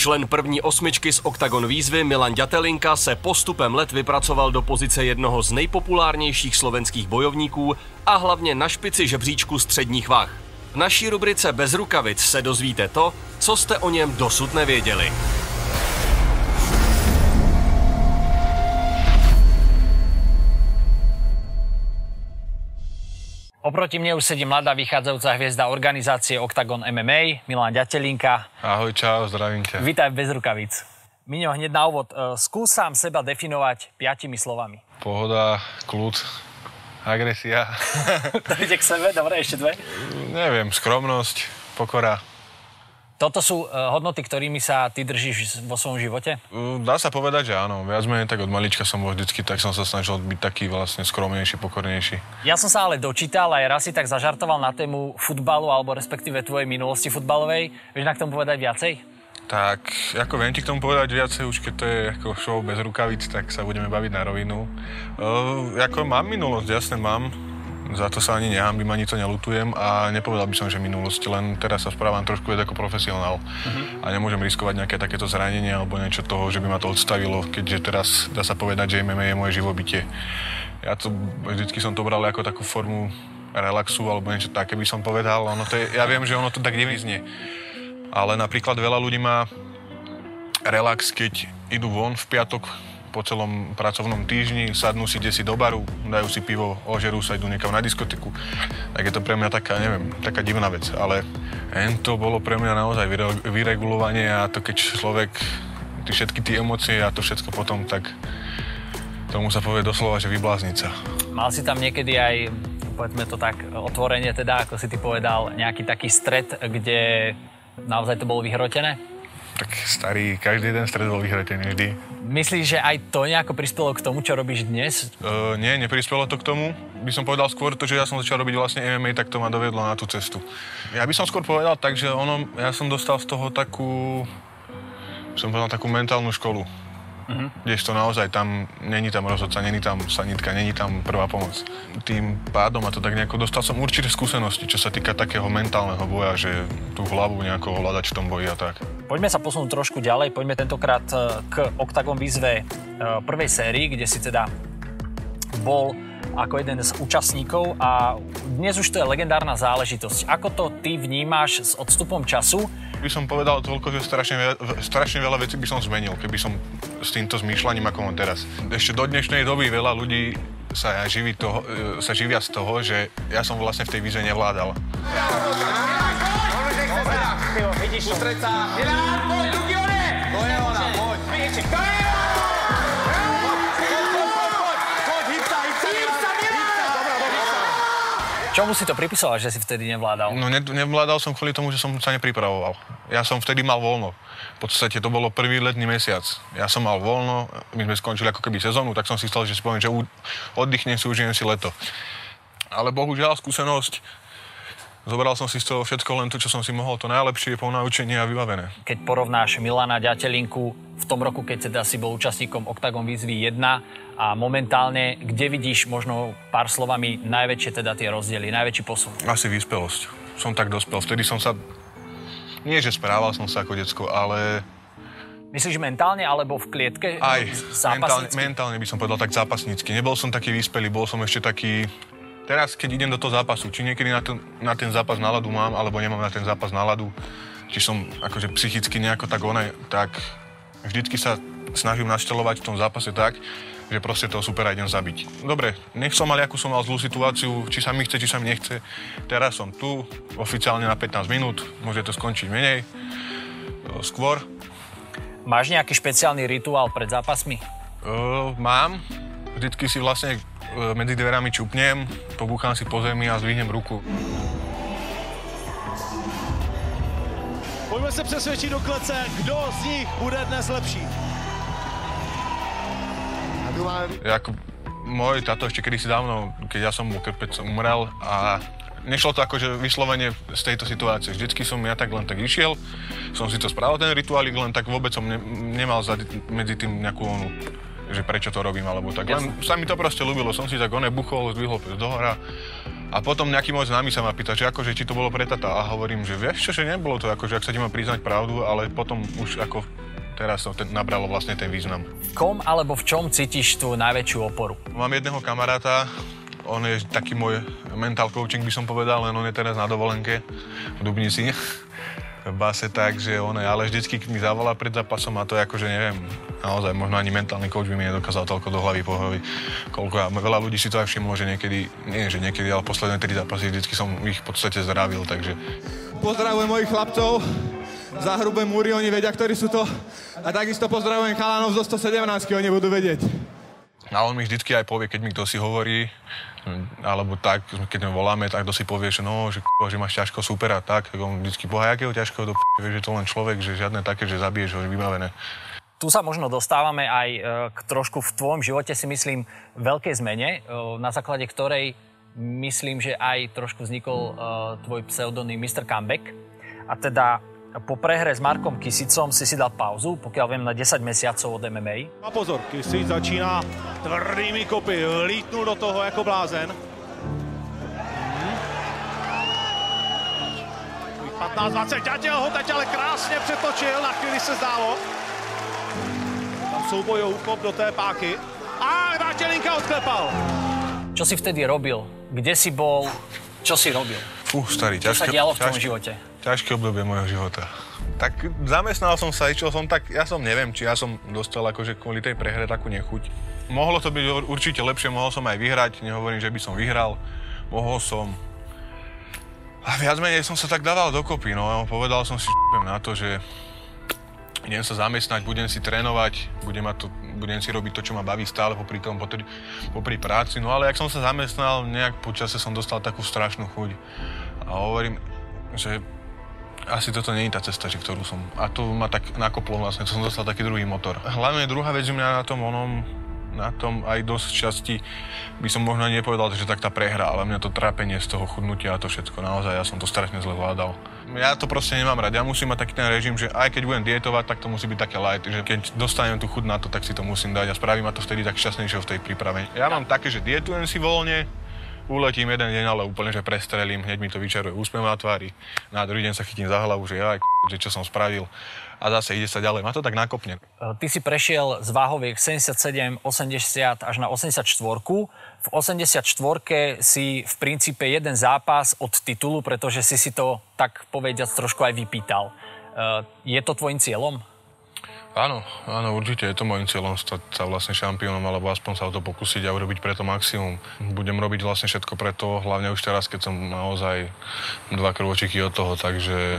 Člen první osmičky z Octagon výzvy Milan Ďatelinka se postupem let vypracoval do pozice jednoho z nejpopulárnějších slovenských bojovníků a hlavně na špici žebříčku středních vah. V naší rubrice Bez rukavic se dozvíte to, co jste o něm dosud nevěděli. Oproti mne už sedí mladá vychádzajúca hviezda organizácie Octagon MMA, Milan Ďatelinka. Ahoj, čau, zdravím ťa. Vítaj bez rukavíc. Miňo, hneď na úvod, e, skús sám seba definovať piatimi slovami. Pohoda, kľud, agresia. to ide k sebe, dobre, ešte dve. Neviem, skromnosť, pokora. Toto sú e, hodnoty, ktorými sa ty držíš vo svojom živote? Mm, dá sa povedať, že áno. Viac menej tak od malička som bol vždycky, tak som sa snažil byť taký vlastne skromnejší, pokornejší. Ja som sa ale dočítal aj raz si tak zažartoval na tému futbalu alebo respektíve tvojej minulosti futbalovej. Vieš na k tomu povedať viacej? Tak, ako viem ti k tomu povedať viacej, už keď to je ako show bez rukavíc, tak sa budeme baviť na rovinu. Uh, ako mám minulosť, jasne mám za to sa ani nehambím, ani to nelutujem a nepovedal by som, že minulosť, len teraz sa správam trošku viac ako profesionál uh-huh. a nemôžem riskovať nejaké takéto zranenie alebo niečo toho, že by ma to odstavilo, keďže teraz dá sa povedať, že MMA je moje živobytie. Ja to, vždycky som to bral ako takú formu relaxu alebo niečo také by som povedal. Ono to je, ja viem, že ono to tak neviznie. Ale napríklad veľa ľudí má relax, keď idú von v piatok po celom pracovnom týždni, sadnú si desi do baru, dajú si pivo, ožerú sa, idú niekam na diskoteku. Tak je to pre mňa taká, neviem, taká divná vec. Ale to bolo pre mňa naozaj vyregulovanie a to keď človek, ty všetky tie emócie a to všetko potom, tak tomu sa povie doslova, že vyblázniť. Mal si tam niekedy aj povedzme to tak otvorenie teda, ako si ty povedal, nejaký taký stred, kde naozaj to bolo vyhrotené? Tak starý, každý jeden stred bol vyhratený vždy. Myslíš, že aj to nejako prispelo k tomu, čo robíš dnes? Uh, nie, neprispelo to k tomu. By som povedal skôr to, že ja som začal robiť vlastne MMA, tak to ma dovedlo na tú cestu. Ja by som skôr povedal tak, že ono, ja som dostal z toho takú, som povedal takú mentálnu školu. Uh-huh. Kdežto naozaj tam, není tam rozhodca, není tam sanitka, není tam prvá pomoc. Tým pádom a to tak nejako dostal som určité skúsenosti, čo sa týka takého mentálneho boja, že tú hlavu nejako hľadať v tom boji a tak. Poďme sa posunúť trošku ďalej, poďme tentokrát e, k Octagon výzve e, prvej sérii, kde si teda bol ako jeden z účastníkov a dnes už to je legendárna záležitosť. Ako to ty vnímáš s odstupom času? By som povedal toľko, že strašne, strašne veľa vecí by som zmenil, keby som s týmto zmýšľaním, ako mám teraz. Ešte do dnešnej doby veľa ľudí sa, živí toho, e, sa živia z toho, že ja som vlastne v tej víze nevládal. Vidíš to? To je ona, poď. To je Čomu si to pripisoval, že si vtedy nevládal? No ne, nevládal som kvôli tomu, že som sa nepripravoval. Ja som vtedy mal voľno. V podstate to bolo prvý letný mesiac. Ja som mal voľno, my sme skončili ako keby sezónu, tak som si stal, že si poviem, že oddychnem si, užijem si leto. Ale bohužiaľ skúsenosť Zobral som si z toho všetko len to, čo som si mohol, to najlepšie po naučení a vybavené. Keď porovnáš Milana Ďatelinku v tom roku, keď teda si bol účastníkom Octagon výzvy 1 a momentálne, kde vidíš možno pár slovami najväčšie teda tie rozdiely, najväčší posun? Asi vyspelosť. Som tak dospel. Vtedy som sa, nie že správal som sa ako decko, ale Myslíš mentálne alebo v klietke? Aj, mentálne, mentálne by som povedal tak zápasnícky. Nebol som taký vyspelý, bol som ešte taký teraz, keď idem do toho zápasu, či niekedy na ten, na ten zápas náladu mám, alebo nemám na ten zápas náladu, či som akože psychicky nejako tak onej, tak vždycky sa snažím naštelovať v tom zápase tak, že proste toho supera idem zabiť. Dobre, nech som mal, akú som mal zlú situáciu, či sa mi chce, či sa mi nechce. Teraz som tu, oficiálne na 15 minút, môže to skončiť menej, skôr. Máš nejaký špeciálny rituál pred zápasmi? Uh, mám. Vždycky si vlastne E, medzi dverami čupnem, pobúcham si po zemi a zdvihnem ruku. Poďme sa presvedčiť do klece, kto z nich bude dnes lepší. Ako môj táto ešte kedysi dávno, keď ja som mu krpec umrel a nešlo to akože vyslovene z tejto situácie. Vždycky som ja tak len tak išiel, som si to spravil ten rituálik, len tak vôbec som ne, nemal za, medzi tým nejakú onu že prečo to robím, alebo tak. Len sa mi to proste ľúbilo, som si tak one buchol, zdvihol pes do hora A potom nejaký môj známy sa ma pýta, že akože či to bolo pre tata. A hovorím, že vieš čo, že nebolo to, akože ak sa ti má priznať pravdu, ale potom už ako teraz to ten, nabralo vlastne ten význam. V kom alebo v čom cítiš tú najväčšiu oporu? Mám jedného kamaráta, on je taký môj mental coaching, by som povedal, len on je teraz na dovolenke v Dubnici base tak, že on je, ale vždycky mi zavolá pred zápasom a to je akože neviem, naozaj možno ani mentálny coach by mi nedokázal toľko do hlavy pohoviť. Koľko a veľa ľudí si to aj všimlo, že niekedy, nie že niekedy, ale posledné tri zápasy vždycky som ich v podstate zdravil, takže... Pozdravujem mojich chlapcov, za hrubé múry, oni vedia, ktorí sú to. A takisto pozdravujem chalanov zo 117, oni budú vedieť. A on mi vždycky aj povie, keď mi kto si hovorí, alebo tak, keď voláme, tak kto si povie, že no, že, že máš ťažko, super a tak, tak on vždycky povie, akého ťažko, do vieš, že to len človek, že žiadne také, že zabiješ ho, vybavené. Tu sa možno dostávame aj e, k trošku v tvojom živote si myslím veľkej zmene, e, na základe ktorej myslím, že aj trošku vznikol e, tvoj pseudonym Mr. Comeback. A teda po prehre s Markom Kisicom si si dal pauzu, pokiaľ viem, na 10 mesiacov od MMA. A pozor, Kisic začíná tvrdými kopy, lítnul do toho jako blázen. 15-20, Ďatěl ho teď ale krásně přetočil, na chvíli se zdálo. Tam souboj úkop do té páky. A Ďatělinka odklepal. Čo si vtedy robil? Kde si bol? Čo si robil? Fú, starý, Čo sa ťažké, dialo v ťažké, živote? Ťažké obdobie môjho života. Tak zamestnal som sa, išiel som tak, ja som neviem, či ja som dostal akože kvôli tej prehre takú nechuť. Mohlo to byť ur- určite lepšie, mohol som aj vyhrať, nehovorím, že by som vyhral, mohol som. A viac menej som sa tak dával dokopy, no povedal som si na to, že idem sa zamestnať, budem si trénovať, budem, to, budem si robiť to, čo ma baví stále popri tom, popri, popri práci. No ale ak som sa zamestnal, nejak po čase som dostal takú strašnú chuť. A hovorím, že asi toto nie je tá cesta, že ktorú som... A to ma tak nakoplo vlastne, to som dostal taký druhý motor. Hlavne druhá vec, že mňa na tom onom na tom aj dosť časti by som možno nepovedal, že tak tá prehra, ale mňa to trápenie z toho chudnutia a to všetko naozaj, ja som to strašne zle vládal. Ja to proste nemám rád, ja musím mať taký ten režim, že aj keď budem dietovať, tak to musí byť také light, že keď dostanem tú chuť na to, tak si to musím dať a spraví ma to vtedy tak šťastnejšie v tej príprave. Ja mám také, že dietujem si voľne, uletím jeden deň, ale úplne, že prestrelím, hneď mi to vyčaruje úsmev na tvári. Na druhý deň sa chytím za hlavu, že aj, že čo som spravil. A zase ide sa ďalej. Ma to tak nakopne. E, Ty si prešiel z váhoviek 77, 80 až na 84. V 84 si v princípe jeden zápas od titulu, pretože si si to tak povediac trošku aj vypýtal. E, Je to tvojim cieľom? Áno, áno, určite je to môjim cieľom stať sa vlastne šampiónom, alebo aspoň sa o to pokúsiť a urobiť preto maximum. Budem robiť vlastne všetko preto, hlavne už teraz, keď som naozaj dva krvočiky od toho, takže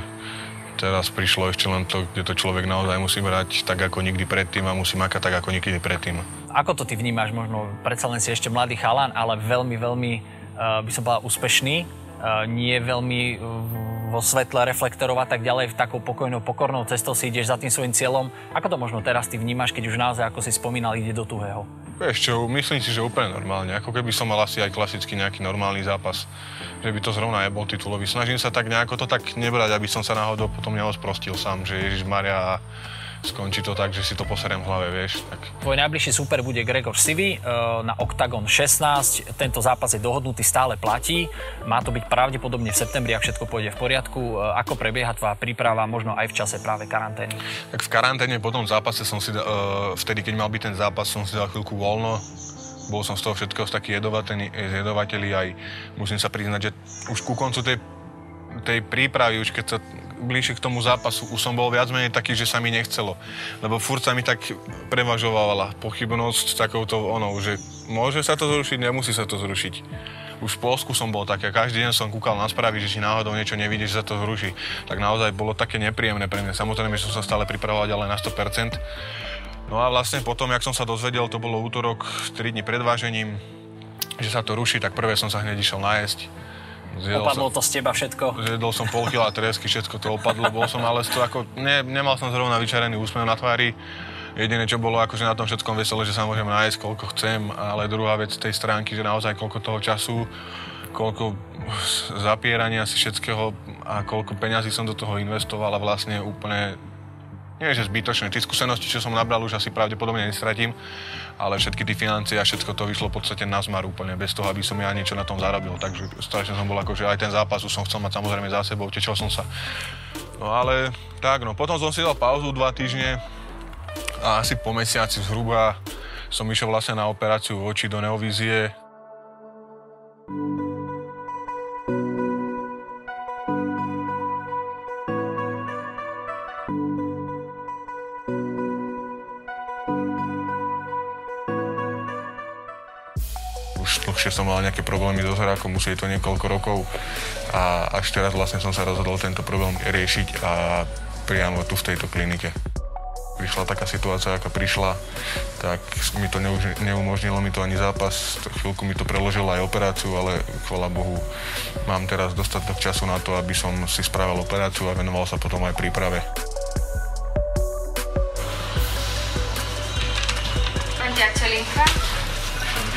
teraz prišlo ešte len to, kde to človek naozaj musí brať tak ako nikdy predtým a musí makať tak ako nikdy predtým. Ako to ty vnímaš? Možno predsa len si ešte mladý chalan, ale veľmi, veľmi, uh, by som povedal, úspešný. Uh, nie veľmi uh, vo svetle reflektorov a tak ďalej, v takou pokojnou, pokornou cestou si ideš za tým svojim cieľom. Ako to možno teraz ty vnímaš, keď už naozaj, ako si spomínal, ide do tuhého? Vieš myslím si, že úplne normálne. Ako keby som mal asi aj klasicky nejaký normálny zápas. Že by to zrovna nebol titulový. Snažím sa tak nejako to tak nebrať, aby som sa náhodou potom neosprostil sám, že Ježiš Maria skončí to tak, že si to poserem v hlave, vieš. Tak. Tvoj najbližší super bude Gregor Sivy e, na Octagon 16. Tento zápas je dohodnutý, stále platí. Má to byť pravdepodobne v septembri, ak všetko pôjde v poriadku. E, Ako prebieha tvoja príprava, možno aj v čase práve karantény? tak v karanténe po tom zápase som si, uh, vtedy keď mal byť ten zápas, som si dal chvíľku voľno. Bol som z toho všetkého taký jedovateľný, jedovateľý aj musím sa priznať, že už ku koncu tej, tej prípravy, už keď sa bližšie k tomu zápasu, už som bol viac menej taký, že sa mi nechcelo. Lebo furt sa mi tak prevažovala pochybnosť takouto onou, že môže sa to zrušiť, nemusí sa to zrušiť. Už v Polsku som bol tak a každý deň som kúkal na správy, že či náhodou niečo nevidíš, že sa to zruší. Tak naozaj bolo také nepríjemné pre mňa. Samozrejme, že som sa stále pripravoval ďalej na 100%. No a vlastne potom, jak som sa dozvedel, to bolo útorok, 3 dní pred vážením, že sa to ruší, tak prvé som sa hneď išiel nájsť. Zjedol Opadlo som, to z teba všetko? zjedol som pol kila tresky, všetko to opadlo, bol som ale toho ako, ne, nemal som zrovna vyčarený úsmev na tvári. Jediné, čo bolo akože na tom všetkom veselé, že sa môžem nájsť, koľko chcem, ale druhá vec tej stránky, že naozaj koľko toho času, koľko zapierania si všetkého a koľko peňazí som do toho investoval a vlastne úplne nie že zbytočné. Tie skúsenosti, čo som nabral, už asi pravdepodobne nestratím, ale všetky tie financie a všetko to vyšlo v podstate na zmar úplne, bez toho, aby som ja niečo na tom zarobil. Takže strašne som bol ako, že aj ten zápas už som chcel mať samozrejme za sebou, tečel som sa. No ale tak, no potom som si dal pauzu dva týždne a asi po mesiaci zhruba som išiel vlastne na operáciu oči do neovízie. Dlhšie som mal nejaké problémy so zrákom, už je to niekoľko rokov a až teraz vlastne som sa rozhodol tento problém riešiť a priamo tu v tejto klinike prišla taká situácia, aká prišla, tak mi to neumožnilo mi to ani zápas. Chvíľku mi to preložilo aj operáciu, ale chvala Bohu mám teraz dostatok času na to, aby som si spravil operáciu a venoval sa potom aj príprave. Pán Ďačelinka.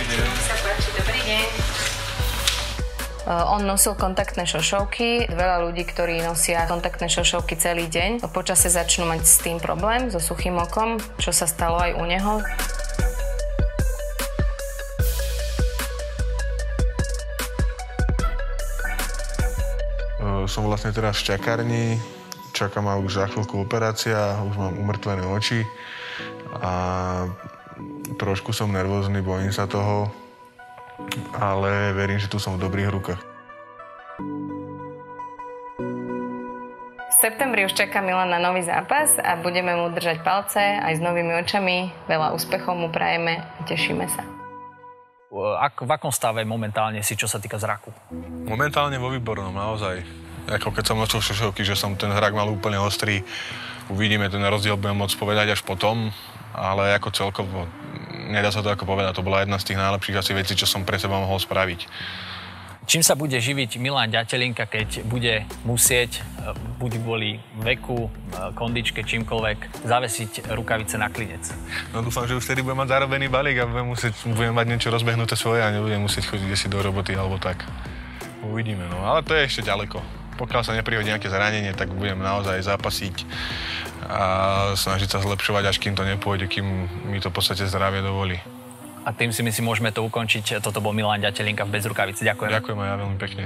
Sa páči, dobrý deň. Eh, on nosil kontaktné šošovky. Veľa ľudí, ktorí nosia kontaktné šošovky celý deň, počase začnú mať s tým problém, so suchým okom, čo sa stalo aj u neho. Eh, som vlastne teraz v čakárni, čaká ma už za chvíľku operácia, už mám umrtvené oči a trošku som nervózny, bojím sa toho, ale verím, že tu som v dobrých rukách. V septembri už čaká Milan na nový zápas a budeme mu držať palce aj s novými očami. Veľa úspechov mu prajeme a tešíme sa. Ak, v akom stave momentálne si, čo sa týka zraku? Momentálne vo výbornom, naozaj. Ako keď som nosil šošovky, že som ten zrak mal úplne ostrý. Uvidíme, ten rozdiel budem môcť povedať až potom, ale ako celkovo nedá sa to ako povedať, to bola jedna z tých najlepších asi vecí, čo som pre seba mohol spraviť. Čím sa bude živiť Milan Ďatelinka, keď bude musieť, e, buď kvôli veku, e, kondičke, čímkoľvek, zavesiť rukavice na klinec? No dúfam, že už vtedy budem mať zarobený balík a budem, musieť, budem mať niečo rozbehnuté svoje a nebudem musieť chodiť si do roboty alebo tak. Uvidíme, no. Ale to je ešte ďaleko. Pokiaľ sa neprihodí nejaké zranenie, tak budem naozaj zápasiť a snažiť sa zlepšovať, až kým to nepôjde, kým mi to v podstate zdravie dovolí. A tým si myslím, môžeme to ukončiť. Toto bol Milan Ďatelinka v Bezrukavici. Ďakujem. Ďakujem aj ja veľmi pekne.